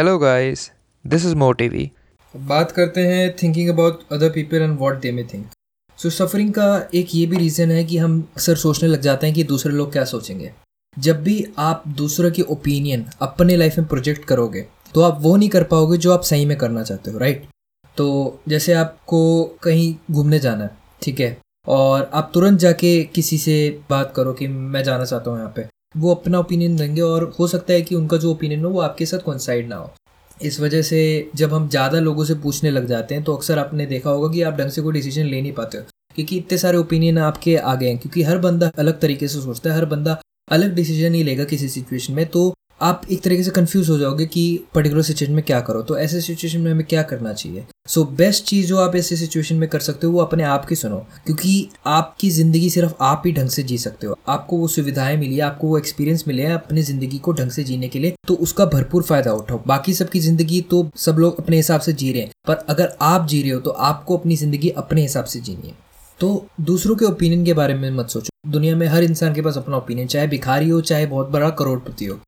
Hello guys this is Motivi बात करते हैं thinking about other people and what they may think so suffering का एक ये भी रीज़न है कि हम अक्सर सोचने लग जाते हैं कि दूसरे लोग क्या सोचेंगे। जब भी आप दूसरों की ओपिनियन अपने लाइफ में प्रोजेक्ट करोगे तो आप वो नहीं कर पाओगे जो आप सही में करना चाहते हो राइट तो जैसे आपको कहीं घूमने जाना है, ठीक है? और आप तुरंत जाके किसी से बात करो कि मैं जाना चाहता हूँ यहाँ पे। वो अपना ओपिनियन देंगे और हो सकता है कि उनका जो ओपिनियन हो वो आपके साथ कॉन्साइड ना हो। इस वजह से जब हम ज़्यादा लोगों से पूछने लग जाते हैं तो अक्सर आपने देखा होगा कि आप ढंग से कोई डिसीज़न ले नहीं पाते हो, क्योंकि इतने सारे ओपिनियन आपके आ गए हैं, क्योंकि हर बंदा अलग तरीके से सोचता है, हर बंदा अलग डिसीज़न ही लेगा किसी सिचुएशन में तो आप एक तरीके से कंफ्यूज हो जाओगे कि पर्टिकुलर सिचुएशन में क्या करो। तो ऐसे सिचुएशन में हमें क्या करना चाहिए? सो बेस्ट चीज़ जो आप ऐसे सिचुएशन में कर सकते हो, वो अपने आप की सुनो। क्योंकि आपकी ज़िंदगी सिर्फ़ आप ही ढंग से जी सकते हो। आपको वो सुविधाएँ मिली है आपको वो एक्सपीरियंस मिले हैं अपनी ज़िंदगी को ढंग से जीने के लिए तो उसका भरपूर फ़ायदा उठाओ। बाकी सबकी ज़िंदगी तो सब लोग अपने हिसाब से जी रहे हैं, पर अगर आप जी रहे हो तो आपको अपनी ज़िंदगी अपने हिसाब से जीनी है। तो दूसरों के ओपिनियन के बारे में मत सोचो। दुनिया में हर इंसान के पास अपना ओपिनियन चाहे भिखारी हो, चाहे बहुत बड़ा करोड़पति हो।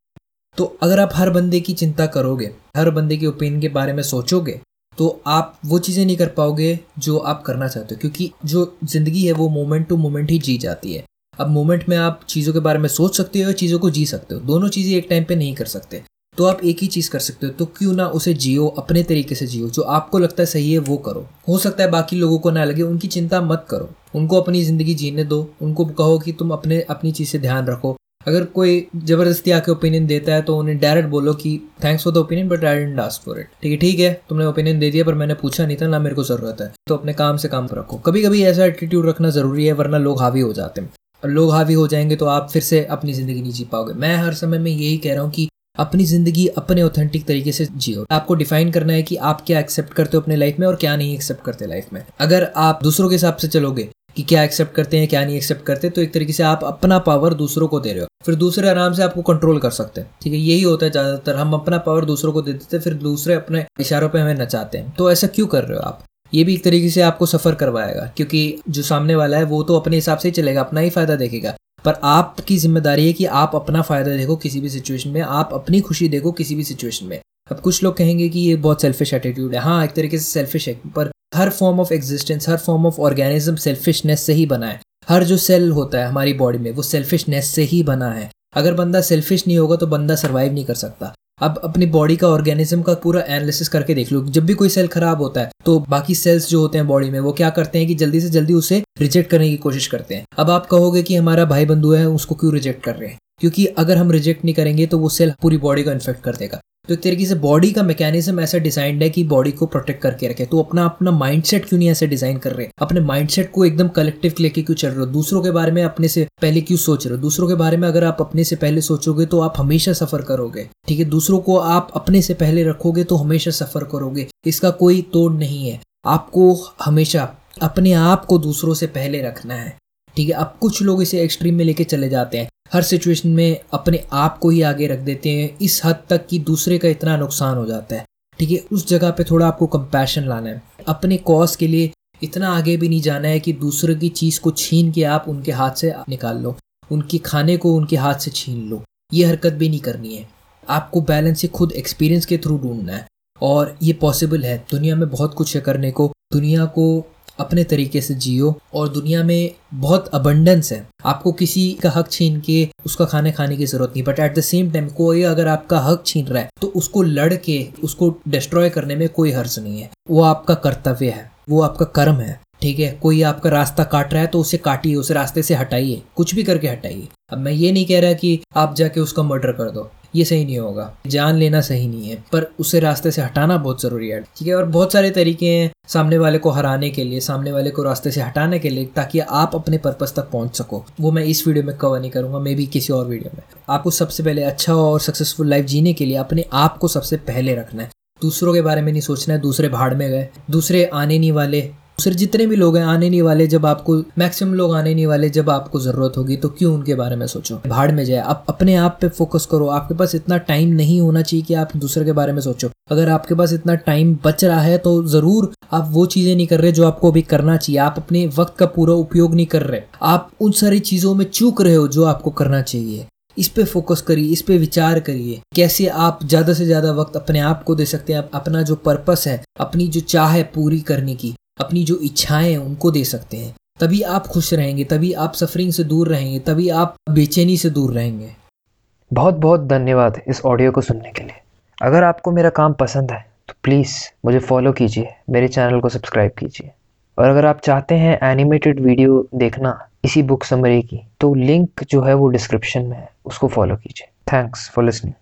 तो अगर आप हर बंदे की चिंता करोगे, हर बंदे के ओपिनियन के बारे में सोचोगे तो आप वो चीज़ें नहीं कर पाओगे जो आप करना चाहते हो, क्योंकि जो ज़िंदगी है वो मोमेंट टू मोमेंट ही जी जाती है। अब मोमेंट में आप चीज़ों के बारे में सोच सकते हो या चीज़ों को जी सकते हो, दोनों चीज़ें एक टाइम पे नहीं कर सकते। तो आप एक ही चीज़ कर सकते हो तो क्यों ना उसे जियो, अपने तरीके से जियो, जो आपको लगता है सही है वो करो। हो सकता है बाकी लोगों को ना लगे, उनकी चिंता मत करो। उनको अपनी ज़िंदगी जीने दो, उनको कहो कि तुम अपने, अपनी चीज़ से ध्यान रखो। अगर कोई ज़बरदस्ती आके ओपिनियन देता है तो उन्हें डायरेक्ट बोलो कि thanks for the opinion but I didn't ask for it ठीक है ठीक है, तुमने ओपिनियन दे दिया, पर मैंने पूछा नहीं था, ना मेरे को ज़रूरत है। तो अपने काम से काम रखो। कभी कभी ऐसा एटीट्यूड रखना ज़रूरी है, वरना लोग हावी हो जाते हैं। और लोग हावी हो जाएँगे तो आप फिर से अपनी ज़िंदगी नहीं जी पाओगे। मैं हर समय में यही कह रहा हूँ कि अपनी ज़िंदगी अपने ऑथेंटिक तरीके से जियो। आपको डिफाइन करना है कि आप क्या एक्सेप्ट करते हो अपने लाइफ में और क्या नहीं एक्सेप्ट करते लाइफ में। अगर आप दूसरों के हिसाब से चलोगे कि क्या एक्सेप्ट करते हैं, क्या नहीं एक्सेप्ट करते तो एक तरीके से आप अपना पावर दूसरों को दे रहे हो। फिर दूसरे आराम से आपको कंट्रोल कर सकते हैं। ठीक है, यही होता है ज़्यादातर। हम अपना पावर दूसरों को दे देते हैं, फिर दूसरे अपने इशारों पर हमें नचाते हैं। तो ऐसा क्यों कर रहे हो आप? ये भी एक तरीके से आपको सफ़र करवाएगा, क्योंकि जो सामने वाला है, वो तो अपने हिसाब से ही चलेगा, अपना ही फ़ायदा देखेगा। पर आपकी ज़िम्मेदारी है कि आप अपना फ़ायदा देखो किसी भी सिचुएशन में, आप अपनी खुशी देखो किसी भी सिचुएशन में। अब कुछ लोग कहेंगे कि ये बहुत सेल्फिश एटीट्यूड है। हाँ एक तरीके से सेल्फिश है, पर हर फॉर्म ऑफ़ एग्जिस्टेंस हर फॉर्म ऑफ़ ऑर्गेनिज्म सेल्फिशनेस से ही बना है। हर जो सेल होता है हमारी बॉडी में, वो सेल्फिशनेस से ही बना है। अगर बंदा सेल्फिश नहीं होगा तो बंदा सर्वाइव नहीं कर सकता। अब अपनी बॉडी का ऑर्गेनिज्म का पूरा एनालिसिस करके देख लो। जब भी कोई सेल खराब होता है तो बाकी सेल्स जो होते हैं बॉडी में, वो क्या करते हैं कि जल्दी से जल्दी उसे रिजेक्ट करने की कोशिश करते हैं। अब आप कहोगे कि हमारा भाई बंधु है, उसको क्यों रिजेक्ट कर रहे हैं? क्योंकि अगर हम रिजेक्ट नहीं करेंगे तो वो सेल पूरी बॉडी को इन्फेक्ट कर देगा। तो एक तरीके से बॉडी का मैकेनिज्म ऐसा डिजाइंड है कि बॉडी को प्रोटेक्ट करके रखे। तो अपना अपना माइंडसेट क्यों नहीं ऐसे डिज़ाइन कर रहे? अपने माइंडसेट को एकदम कलेक्टिव लेके क्यों चल रहे हो? दूसरों के बारे में अपने से पहले क्यों सोच रहे हो? दूसरों के बारे में अगर आप अपने से पहले सोचोगे तो आप हमेशा सफ़र करोगे। ठीक है? दूसरों को आप अपने से पहले रखोगे तो हमेशा सफ़र करोगे। इसका कोई तोड़ नहीं है। आपको हमेशा अपने आप को दूसरों से पहले रखना है। ठीक है, अब कुछ लोग इसे एक्सट्रीम में लेके चले जाते हैं। हर सिचुएशन में अपने आप को ही आगे रख देते हैं, इस हद तक कि दूसरे का इतना नुकसान हो जाता है। ठीक है, उस जगह पे थोड़ा आपको कंपैशन लाना है। अपने कॉज के लिए इतना आगे भी नहीं जाना है कि दूसरे की चीज़ को छीन के आप उनके हाथ से निकाल लो। उनके खाने को उनके हाथ से छीन लो। ये हरकत भी नहीं करनी है। आपको बैलेंस खुद एक्सपीरियंस के थ्रू ढूंढना है। और ये पॉसिबल है। दुनिया में बहुत कुछ है करने को। दुनिया को अपने तरीके से जियो और दुनिया में बहुत अबंडेंस है। आपको किसी का हक छीन के उसका खाने खाने की ज़रूरत नहीं but at the same time कोई अगर आपका हक छीन रहा है तो उसको लड़ के उसको डिस्ट्रॉय करने में कोई हर्ज नहीं है। वो आपका कर्तव्य है, वो आपका कर्म है, ठीक है? कोई आपका रास्ता काट रहा है तो उसे काटिए, उसे रास्ते से हटाइए, कुछ भी करके हटाइए। अब मैं ये नहीं कह रहा कि आप जाके उसका मर्डर कर दो। ये सही नहीं होगा। जान लेना सही नहीं है, पर उसे रास्ते से हटाना बहुत ज़रूरी है। ठीक है, और बहुत सारे तरीके हैं सामने वाले को हराने के लिए, सामने वाले को रास्ते से हटाने के लिए, ताकि आप अपने पर्पज तक पहुँच सको। वो मैं इस वीडियो में कवर नहीं करूँगा, मे भी किसी और वीडियो में। आपको सबसे पहले अच्छा और सक्सेसफुल लाइफ जीने के लिए अपने आप को सबसे पहले रखना है। दूसरों के बारे में नहीं सोचना है, दूसरे भाड़ में गए, दूसरे आने नहीं वाले सिर्फ़ जितने भी लोग हैं, आने नहीं वाले जब आपको मैक्सिमम लोग आने नहीं वाले जब आपको ज़रूरत होगी तो क्यों उनके बारे में सोचो? भाड़ में जाए। आप अपने आप पे फोकस करो। आपके पास इतना टाइम नहीं होना चाहिए कि आप दूसरे के बारे में सोचो। अगर आपके पास इतना टाइम बच रहा है तो ज़रूर आप वो चीज़ें नहीं कर रहे जो आपको अभी करना चाहिए। आप अपने वक्त का पूरा उपयोग नहीं कर रहे। आप उन सारी चीज़ों में चूक रहे हो जो आपको करना चाहिए। इस पे फोकस करिए, इस पे विचार करिए। कैसे आप ज़्यादा से ज़्यादा वक्त अपने आप को दे सकते हैं? अपना जो पर्पस है, अपनी जो चाह है पूरी करने की। अपनी जो इच्छाएँ उनको दे सकते हैं। तभी आप खुश रहेंगे, तभी आप सफरिंग से दूर रहेंगे, तभी आप बेचैनी से दूर रहेंगे। बहुत बहुत धन्यवाद इस ऑडियो को सुनने के लिए। अगर आपको मेरा काम पसंद है तो प्लीज़ मुझे फॉलो कीजिए, मेरे चैनल को सब्सक्राइब कीजिए। और अगर आप चाहते हैं एनिमेटेड वीडियो देखना इसी बुक समरी की तो लिंक जो है वो डिस्क्रिप्शन में है, उसको फॉलो कीजिए। Thanks for listening